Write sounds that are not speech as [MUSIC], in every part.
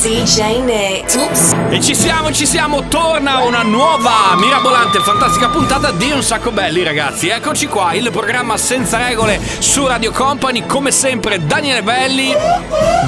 DJ Nick. Oops. E ci siamo, ci siamo, torna una nuova mirabolante, fantastica puntata di Un Sacco Belli ragazzi. Eccoci qua, il programma senza regole su Radio Company, come sempre Daniele Belli,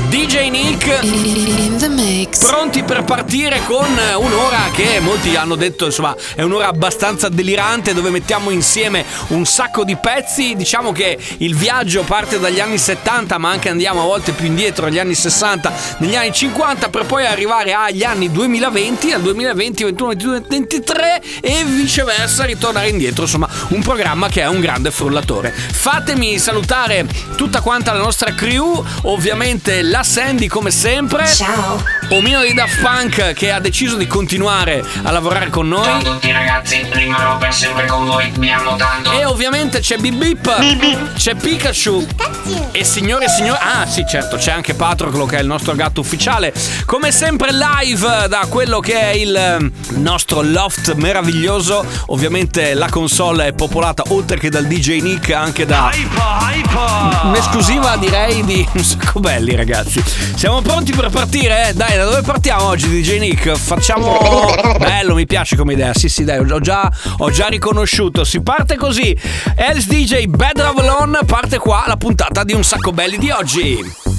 DJ Nick. In the mix. Pronti per partire con un'ora che molti hanno detto insomma è un'ora abbastanza delirante dove mettiamo insieme un sacco di pezzi. Diciamo che il viaggio parte dagli anni 70 ma anche andiamo a volte più indietro agli anni 60, negli anni 50 per poi arrivare agli anni 2020, al 2020, 21, 22, 23 e viceversa ritornare indietro. Insomma un programma che è un grande frullatore. Fatemi salutare tutta quanta la nostra crew, ovviamente la Sandy come sempre. Ciao. Omino di Daft Punk che ha deciso di continuare a lavorare con Ciao a noi. tutti ragazzi, rimarrò per sempre con voi, mi amo tanto. E ovviamente c'è Bip Bip, c'è Pikachu e signore e signori, ah sì certo c'è anche Patroclo che è il nostro gatto ufficiale, come sempre live da quello che è il eh, nostro loft meraviglioso, ovviamente la console è popolata oltre che dal DJ Nick anche da un'esclusiva direi di [LAUGHS] un sacco belli ragazzi. Siamo pronti per partire? eh? Dai, da dove partiamo oggi DJ Nick? Facciamo... Bello, mi piace come idea. Sì, sì, dai, ho già, ho già riconosciuto. Si parte così. Els DJ Bad Ravelon parte qua la puntata di un sacco belli di oggi.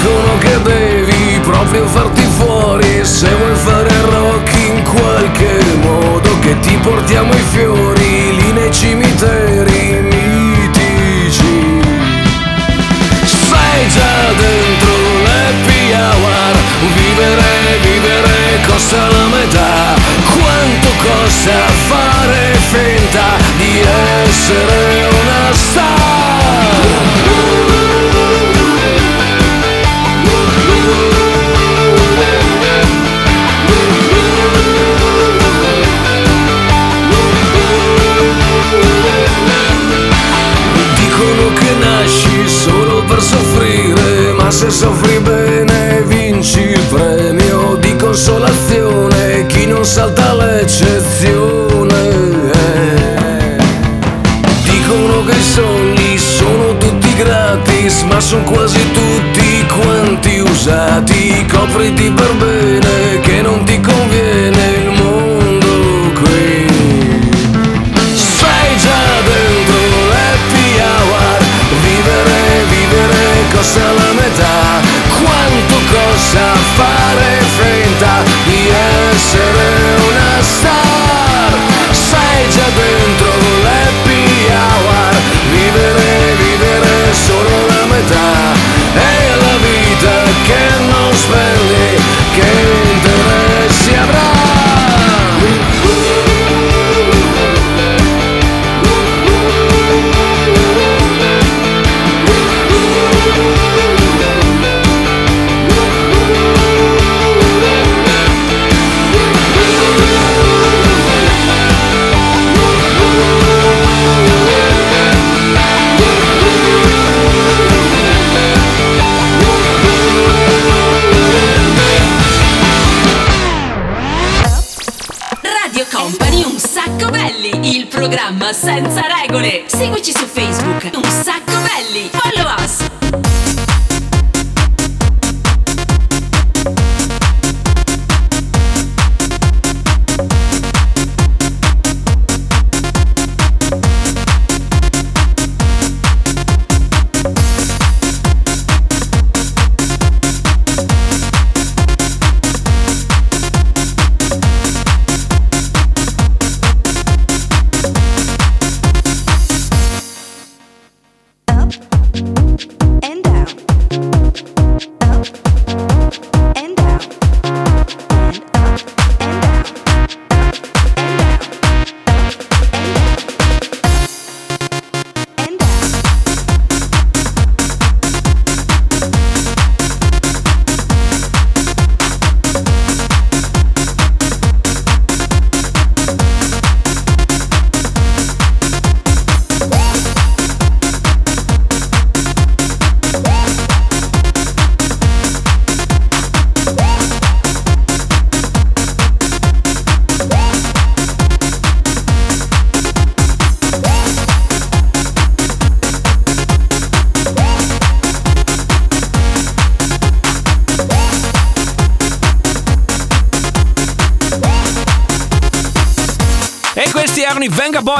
Dicono che devi proprio farti fuori se vuoi fare rock in qualche modo, che ti portiamo i fiori lì nei cimiteri mitici. Sei già dentro l'happy hour Vivere, vivere costa la metà Quanto costa fare finta di essere una star? Se soffri bene vinci il premio di consolazione, chi non salta l'eccezione. Dicono che i sogni sono tutti gratis, ma sono quasi tutti quanti usati. Copriti per bene, che non ti conviene il mondo qui. Sei già dentro l'happy hour, vivere, vivere costa la metà. Quanto costa fare finta di essere una star? Sei già dentro l'happy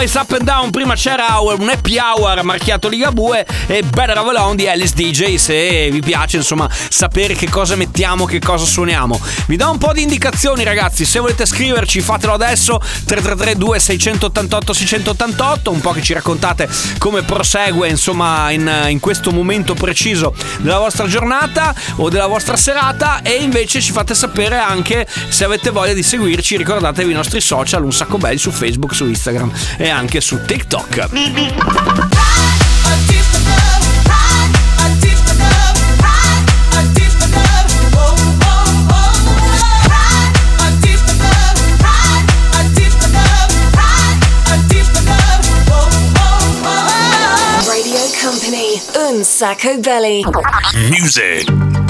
poi up. And Down. Prima c'era un happy hour marchiato Ligabue e Better Avalon di Alice DJ. Se vi piace, insomma, sapere che cosa mettiamo, che cosa suoniamo. Vi do un po' di indicazioni, ragazzi. Se volete scriverci, fatelo adesso. 333 2688 688. Un po' che ci raccontate come prosegue, insomma, in, in questo momento preciso della vostra giornata o della vostra serata. E invece ci fate sapere anche se avete voglia di seguirci. Ricordatevi i nostri social, un sacco belli su Facebook, su Instagram e anche su TikTok. Radio Company, Un Sacco Belly. Music.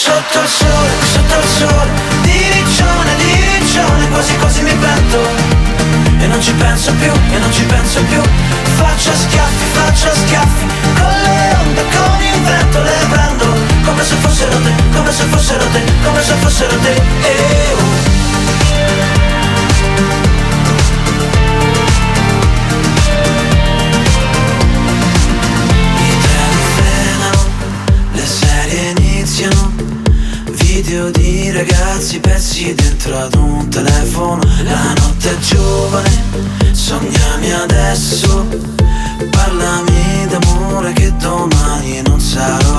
Sotto il sole, sotto il sole. Di riccione, di riccione Quasi quasi mi pento E non ci penso più, e non ci penso più. Faccio schiaffi, faccio schiaffi. Con le onde, con il vento Le prendo. Come se fossero te Come se fossero te, come se fossero te. Eh, oh. ragazzi persi dentro ad un telefono. La notte è giovane, sognami adesso. Parlami d'amore che domani non sarò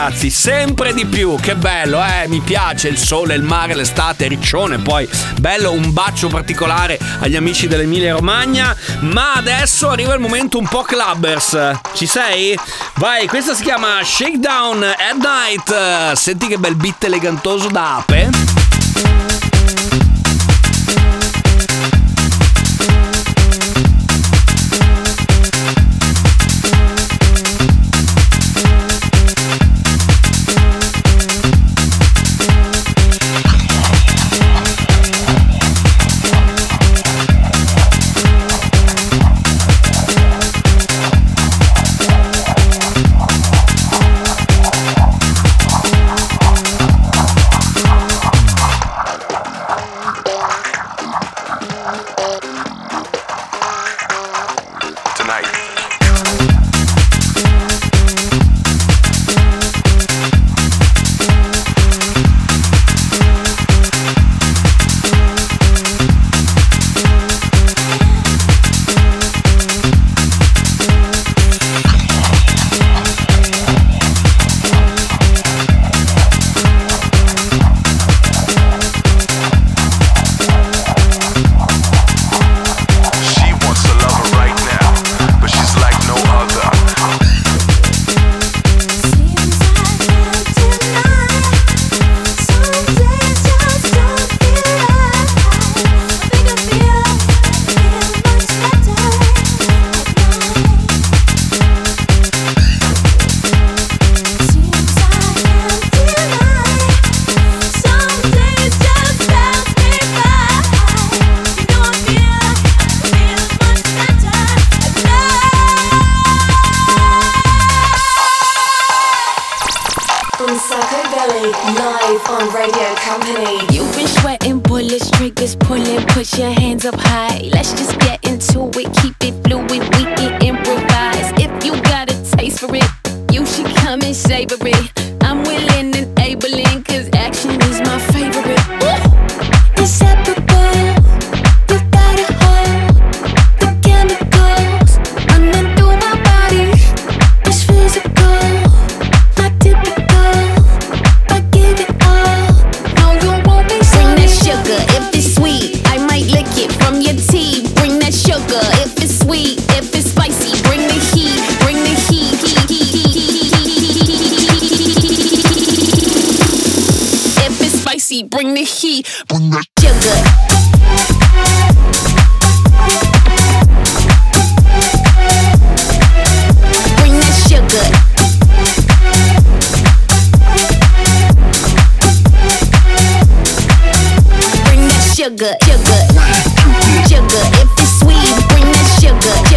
ragazzi, sempre di più. Che bello, eh, mi piace il sole, il mare, l'estate, riccione. Poi, bello, un bacio particolare agli amici dell'Emilia Romagna. Ma adesso arriva il momento un po' clubbers. Ci sei? Vai, questa si chiama Shakedown at Night. Senti che bel beat elegantoso da ape. sugar, sugar, sugar. If it's sweet, bring the sugar.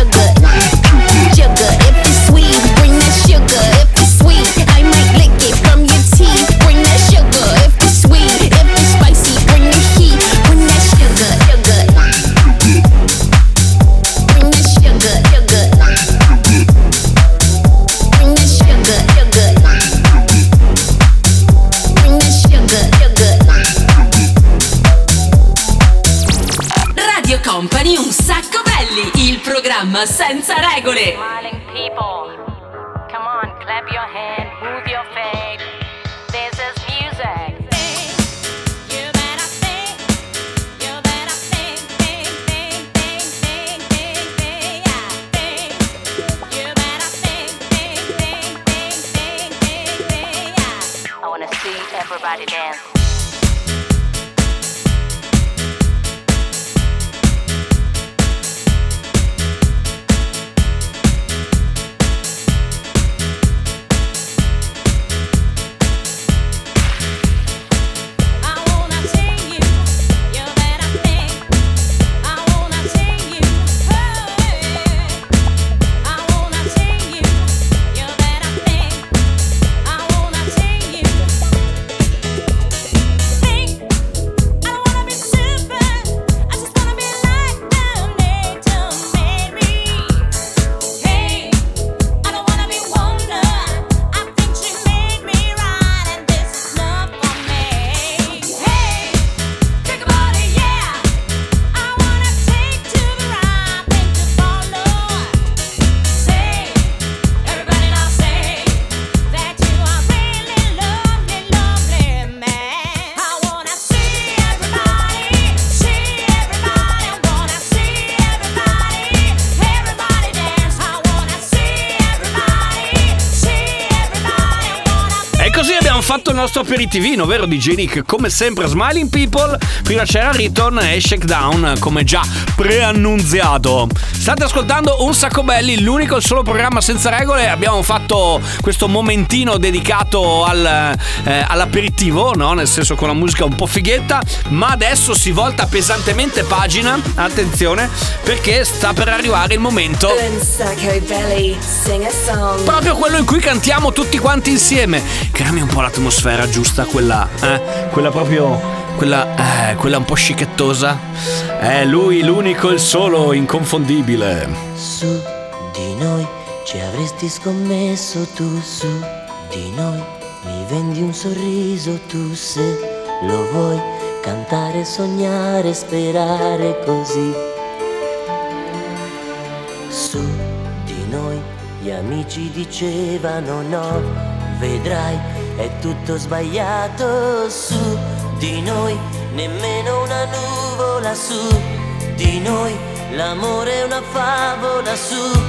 Senza regole. Nostro aperitivino, vero DJ Nick? Come sempre Smiling People, prima c'era Return e Shakedown come già preannunziato. State ascoltando Un Sacco Belli, l'unico e solo programma senza regole. Abbiamo fatto questo momentino dedicato al, eh, all'aperitivo, no? Nel senso con la musica un po' fighetta, ma adesso si volta pesantemente pagina, attenzione, perché sta per arrivare il momento Un Sacco Belly, sing a song. Proprio quello in cui cantiamo tutti quanti insieme. Creami un po' l'atmosfera giusta, quella, eh, quella proprio. Quella, eh, quella un po' scichettosa. È lui l'unico, il solo, inconfondibile. Su di noi ci avresti scommesso tu su di noi mi vendi un sorriso tu se lo vuoi cantare, sognare, sperare così. Su di noi gli amici dicevano no, vedrai è tutto sbagliato su di noi nemmeno una nuvola su di noi. L'amore è una favola su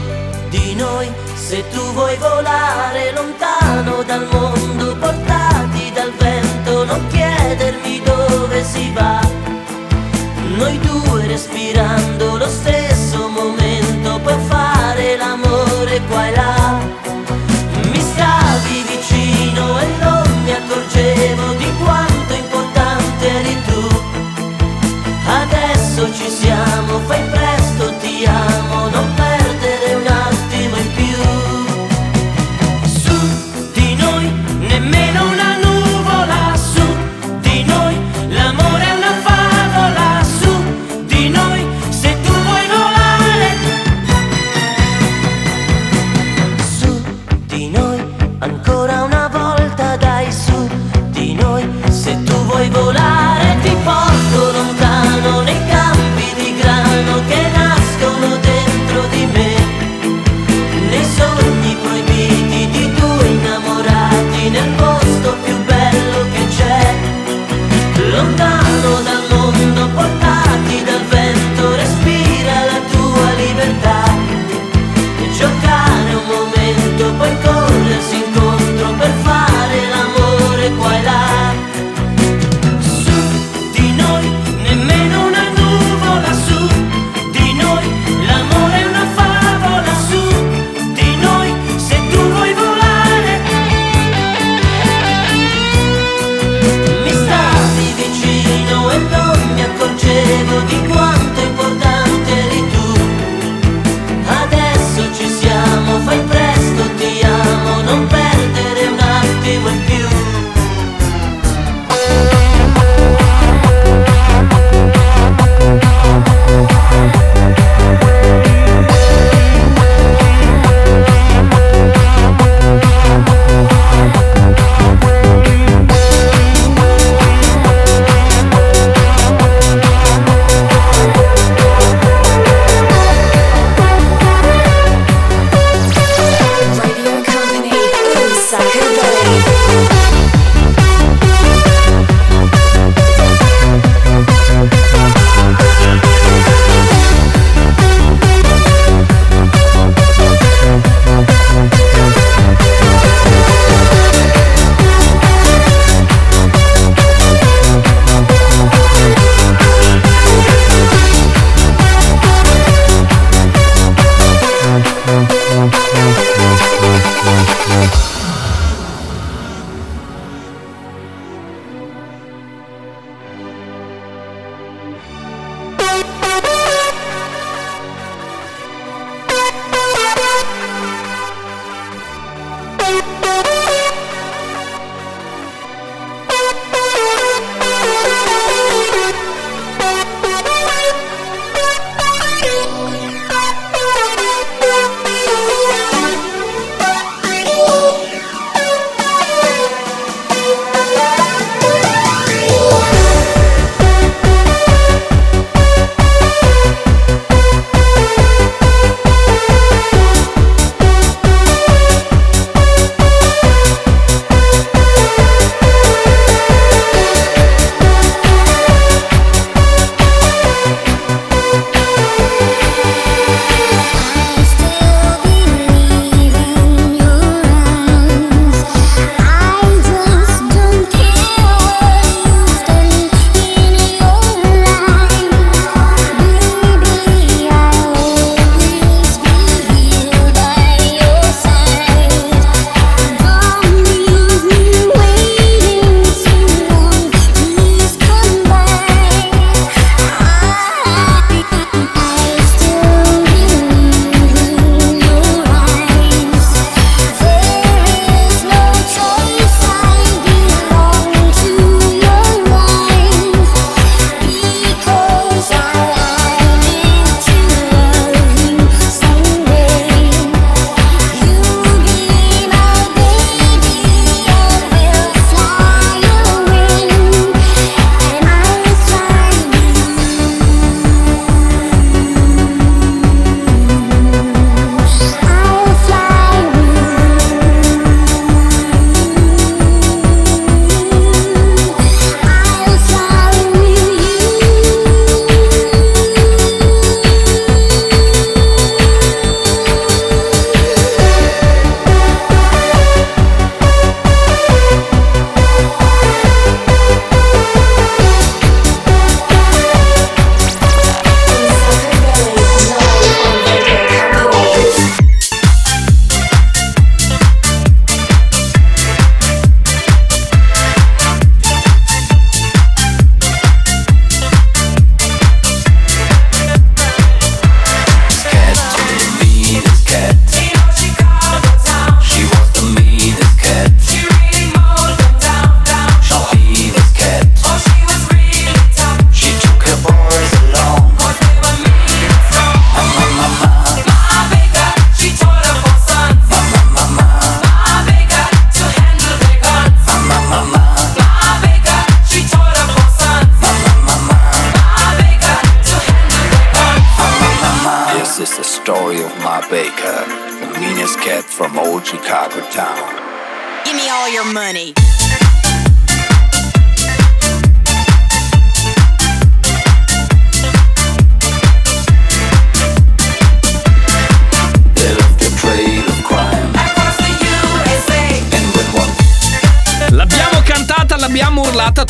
di noi. Se tu vuoi volare lontano dal mondo portati dal vento non chiedermi dove si va. Noi due respirando lo stesso momento puoi fare l'amore qua e là e non mi accorgevo di quanto importante eri tu. Adesso ci siamo fai presto ti amo non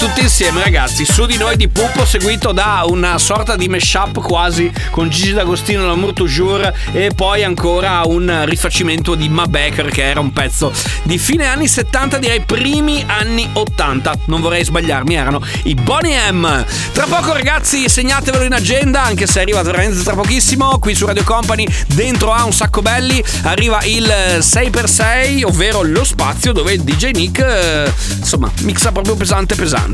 tutti insieme, ragazzi. Su di noi di Pupo, seguito da una sorta di mashup quasi con Gigi D'Agostino, L'amour toujours, e poi ancora un rifacimento di Ma Becker, che era un pezzo di fine anni 70, direi primi anni 80. Non vorrei sbagliarmi, erano i Bonnie M. Tra poco, ragazzi, segnatevelo in agenda, anche se arriva veramente tra pochissimo. Qui su Radio Company, dentro a un sacco belli, arriva il 6x6, ovvero lo spazio dove il DJ Nick, eh, insomma, mixa proprio pesante pesante.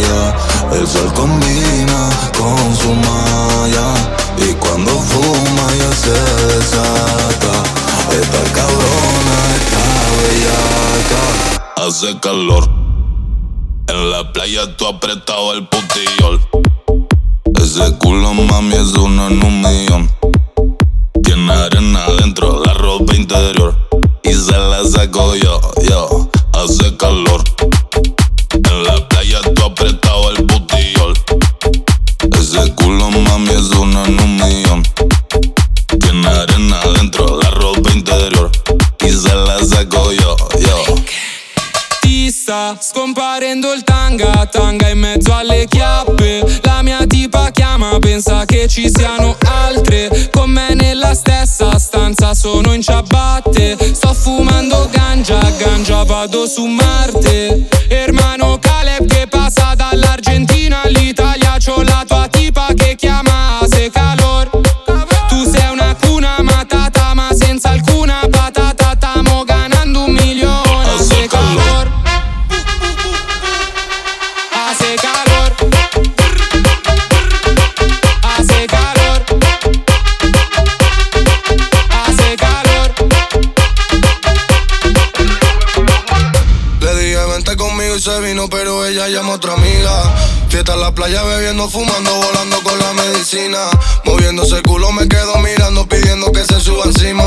playa. El sol combina con su malla. Y cuando fuma ya se desata. Esta cabrona está bellaca. Hace calor. En la playa tú apretado el putillol. Ese culo mami es uno en un millón. Tiene arena adentro, la ropa interior. Y se la saco yo, yo. Hace calor. Alle chiappe. La mia tipa chiama, pensa che ci siano altre. Con me nella stessa stanza sono in ciabatte. Sto fumando ganja, ganja vado su Marte. Hermano playa, bebiendo, fumando, volando con la medicina. Moviéndose el culo, me quedo mirando, pidiendo que se suba encima.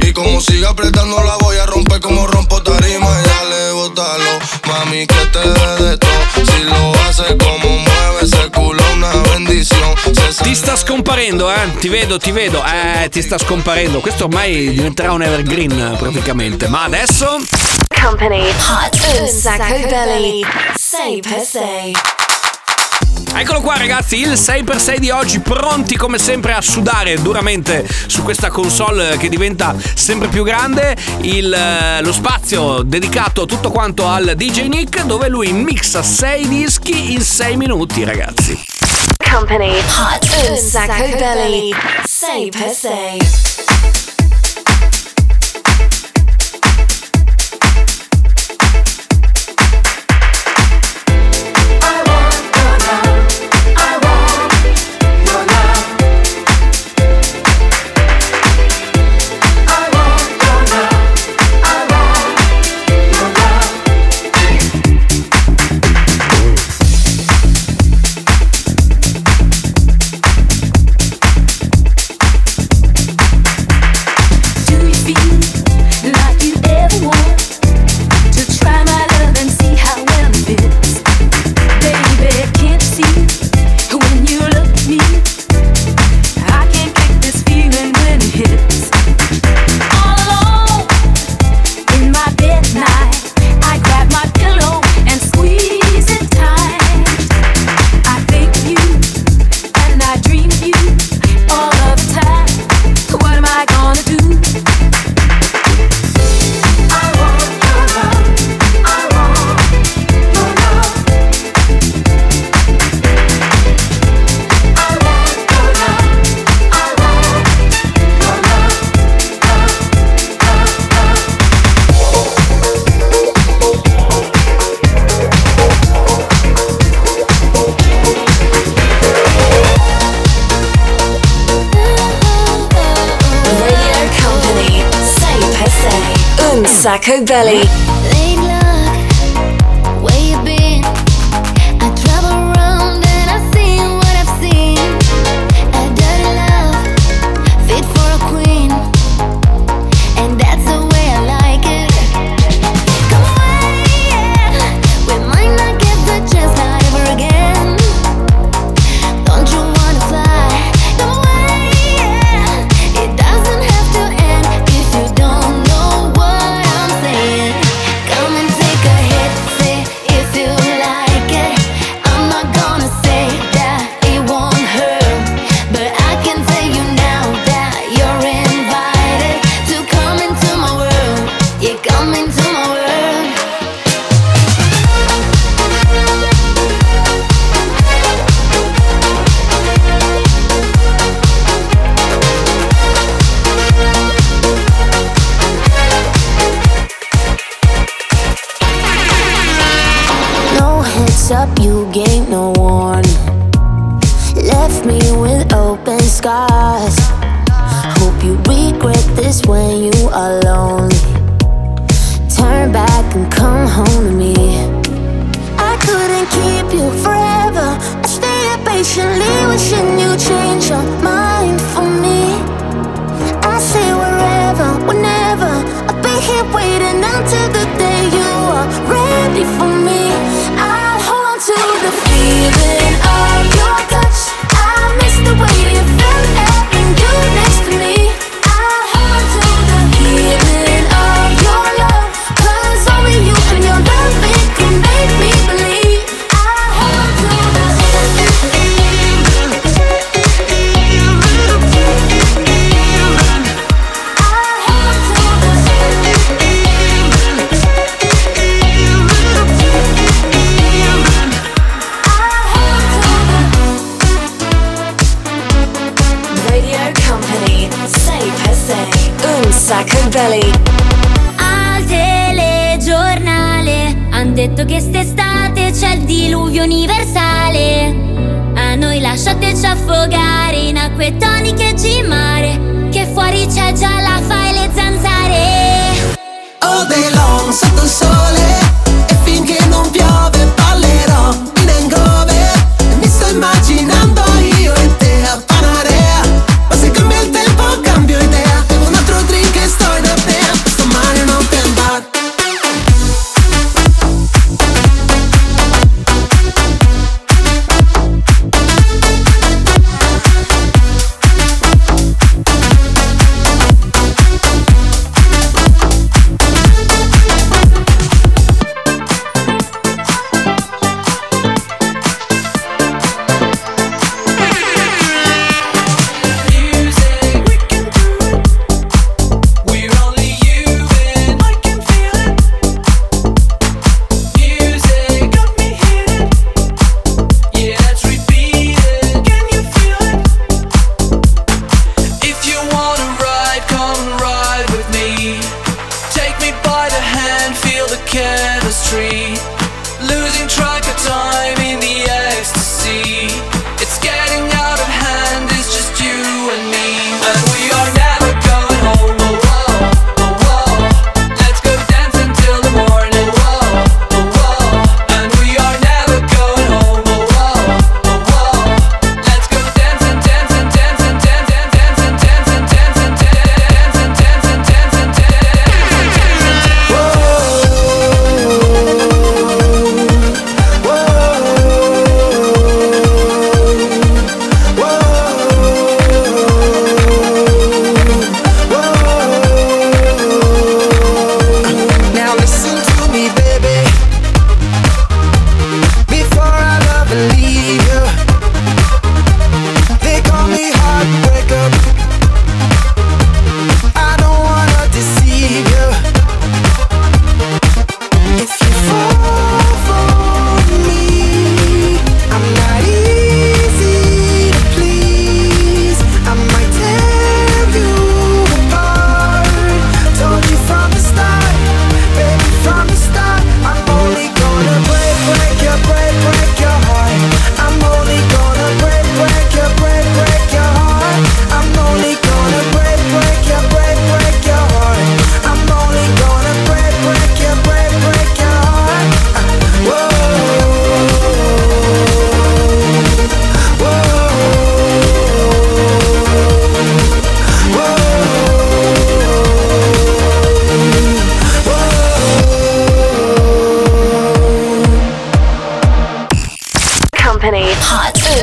Y como siga apretando, la voy a romper como rompo tarima. Y dale, bótalo, mami, que te dé de todo. Si lo hace como mueve ese culo, una bendición. Se Ti sta scomparendo, eh? Ti vedo, ti vedo. Eh, ti sta scomparendo. Questo ormai diventerà un evergreen praticamente. Ma adesso. Company, hot, un sacco belly. Say per se. Eccolo qua ragazzi, il 6x6 di oggi, pronti come sempre a sudare duramente su questa console che diventa sempre più grande, il, eh, lo spazio dedicato tutto quanto al DJ Nick dove lui mixa 6 dischi in 6 minuti ragazzi. Company. Hot. Un sacco belly. 6x6 Zacco Belly. up, you gave no warning. Left me with open scars. Hope you regret this when you are lonely. Turn back and come home to me. I couldn't keep you forever. I stayed patiently wishing you change your mind for me. I say wherever, whenever. I'll be here waiting until the day you are ready for me. Lasciateci affogare in acque toniche di mare Che fuori c'è già la fa e le zanzare. All day long sotto il sole.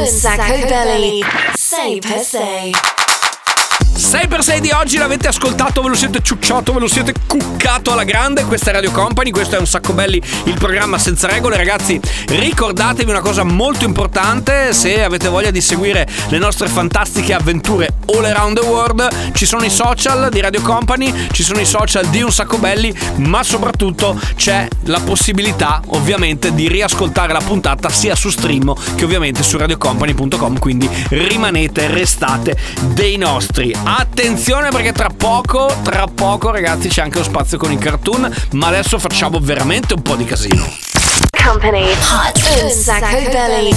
and Sacco Belly, say per se. 6x6 di oggi l'avete ascoltato, ve lo siete ciucciato, ve lo siete cuccato alla grande. Questa è Radio Company, questo è un sacco belli, il programma senza regole. Ragazzi, ricordatevi una cosa molto importante: se avete voglia di seguire le nostre fantastiche avventure all around the world, ci sono i social di Radio Company, ci sono i social di un sacco belli, ma soprattutto c'è la possibilità, ovviamente, di riascoltare la puntata sia su stream che ovviamente su radiocompany.com. Quindi rimanete, restate dei nostri. Attenzione perché tra poco, tra poco ragazzi c'è anche lo spazio con i cartoon, ma adesso facciamo veramente un po' di casino. Company Hot un sacco belly.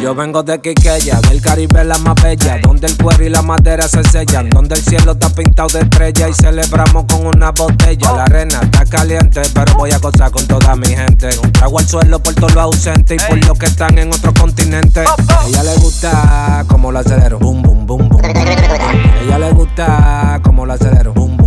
Yo vengo de Quiqueya, del Caribe la más bella, donde el cuero y la madera se sellan, donde el cielo está pintado de estrella y celebramos con una botella. La arena está caliente, pero voy a gozar con toda mi gente. Un trago al suelo por todos los ausentes y por los que están en otro continente. A ella le gusta como lo acelero, boom, boom, boom, boom. A ella le gusta como lo acelero, boom, boom,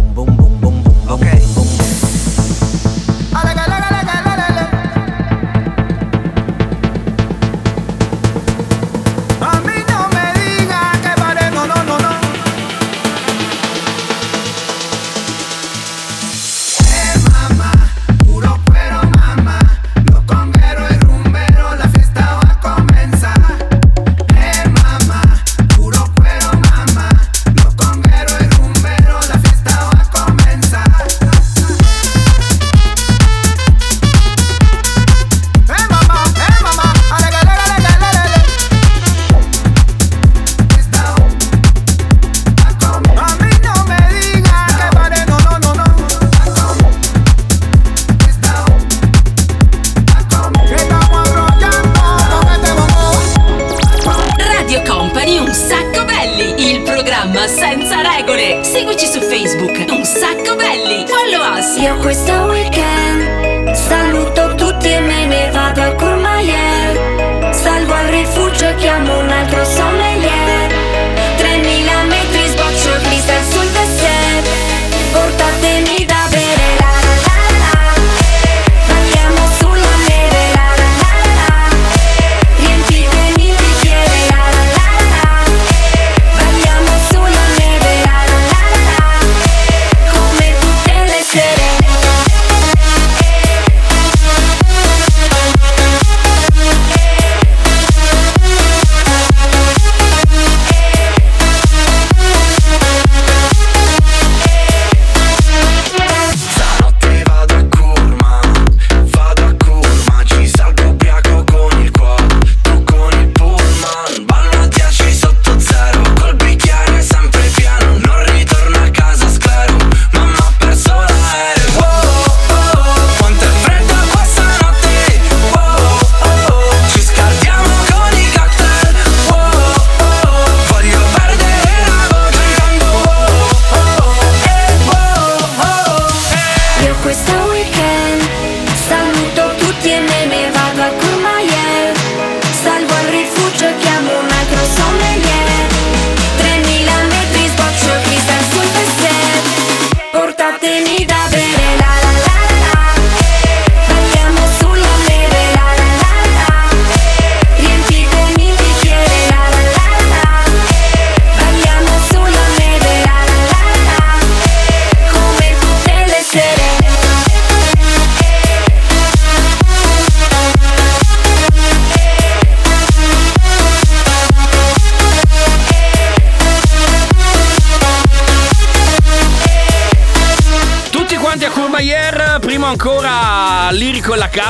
Sacco Belli. Follow us. Io questo weekend saluto tutti e me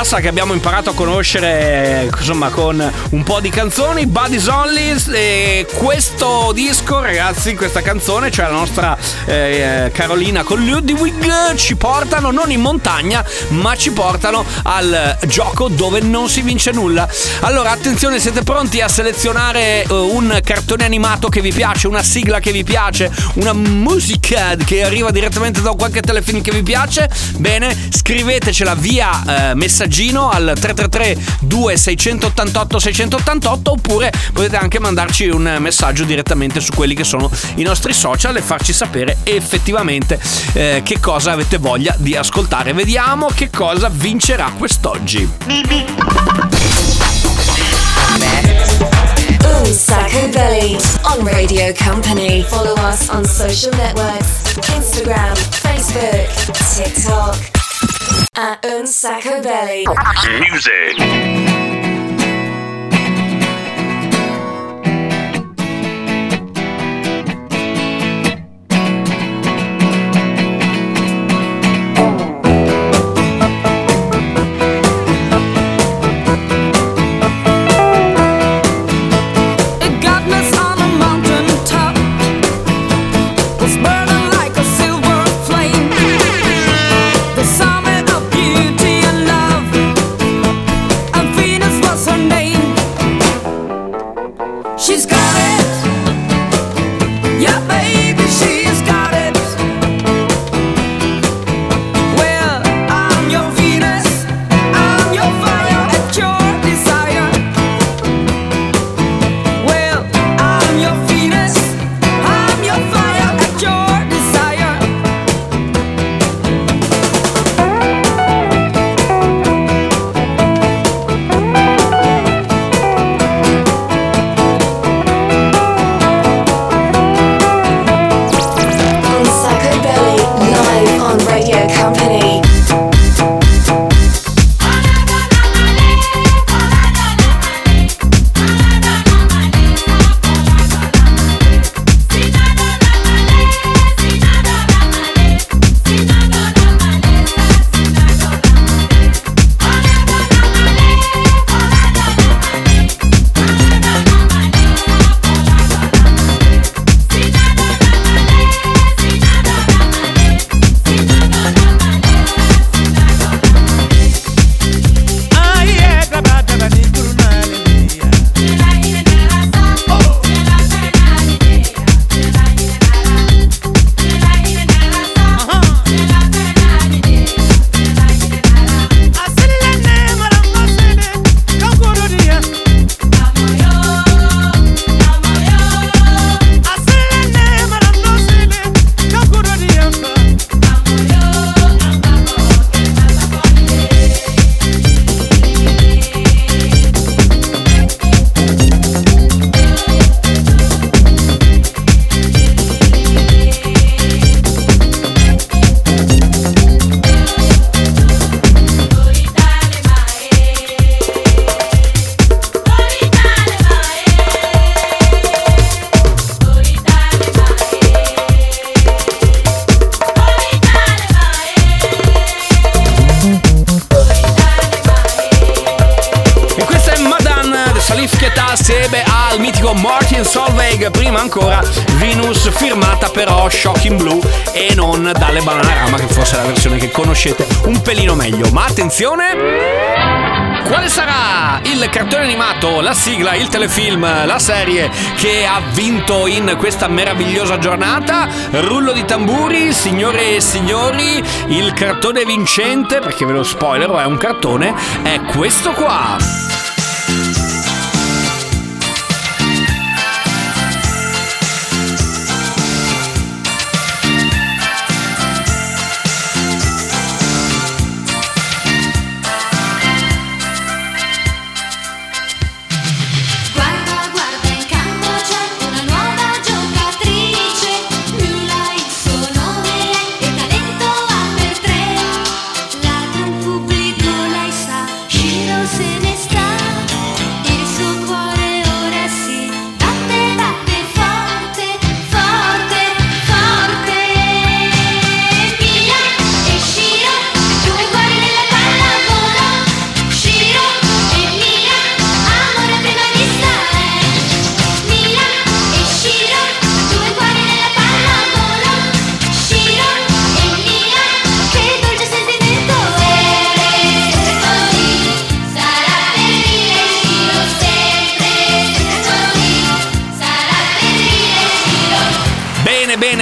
Cassa che abbiamo imparato a conoscere insomma con un po' di canzoni, Buddies Only e questo disco ragazzi, questa canzone, cioè la nostra eh, Carolina con Ludwig ci portano non in montagna ma ci portano al gioco dove non si vince nulla. Allora attenzione, siete pronti a selezionare eh, un cartone animato che vi piace, una sigla che vi piace, una musica che arriva direttamente da qualche telefilm che vi piace? Bene, scrivetecela via eh, messaggino al 333 2688 688 oppure potete anche mandarci un messaggio direttamente su quelli che sono i nostri social e farci sapere effettivamente eh, che cosa avete voglia di ascoltare. Vediamo che cosa vincerà quest'oggi. Sacco Belly on Radio Company. Follow us on social networks Instagram. At Un Sacco Belly. Music. Keita assieme al mitico Martin Solveig. Prima ancora Venus, firmata però Shocking Blue e non dalle Bananarama, che forse è la versione che conoscete un pelino meglio. Ma attenzione! Quale sarà il cartone animato, la sigla, il telefilm, la serie che ha vinto in questa meravigliosa giornata? Rullo di tamburi, signore e signori, il cartone vincente, perché ve lo spoiler, è un cartone, è questo qua.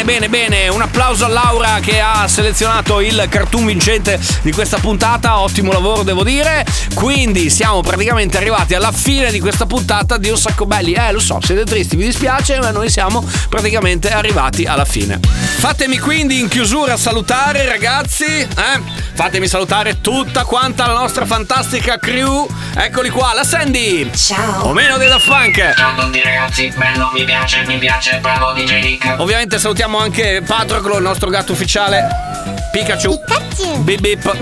Bene, bene, bene, bene. Un applauso a Laura che ha selezionato il cartoon vincente di questa puntata. Ottimo lavoro, devo dire. Quindi siamo praticamente arrivati alla fine di questa puntata di Un sacco belli. Eh, lo so, siete tristi, mi dispiace, ma noi siamo praticamente arrivati alla fine. Fatemi quindi in chiusura salutare, ragazzi. Eh? Fatemi salutare tutta quanta la nostra fantastica crew. Eccoli qua, la Sandy. Ciao. O meno dei Daft Punk. Ciao a tutti ragazzi, bello, mi piace, mi piace, bravo DJ Nick. Ovviamente salutiamo anche Patroclo, il nostro gatto ufficiale. Pikachu. Bip bip.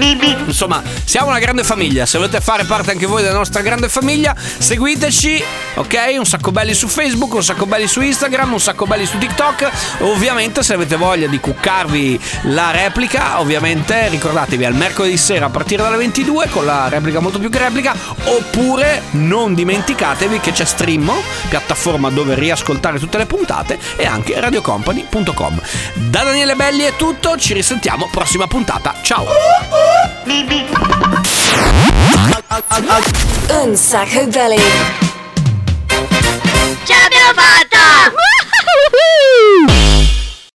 Insomma, siamo una grande famiglia. Se volete fare parte anche voi della nostra grande famiglia, seguiteci, ok? Un sacco belli su Facebook, un sacco belli su Instagram, un sacco belli su TikTok. Ovviamente, se avete voglia di cuccarvi la replica, ovviamente ricordatevi al mercoledì sera a partire dalle 22 con la replica molto più che replica. Oppure non dimenticatevi che c'è Stream, piattaforma dove riascoltare tutte le puntate, e anche radiocompany.com. Da Daniele Belli è tutto, ci risentiamo prossima puntata. Ciao! Un sacco belly. Ce l'abbiamo fatta!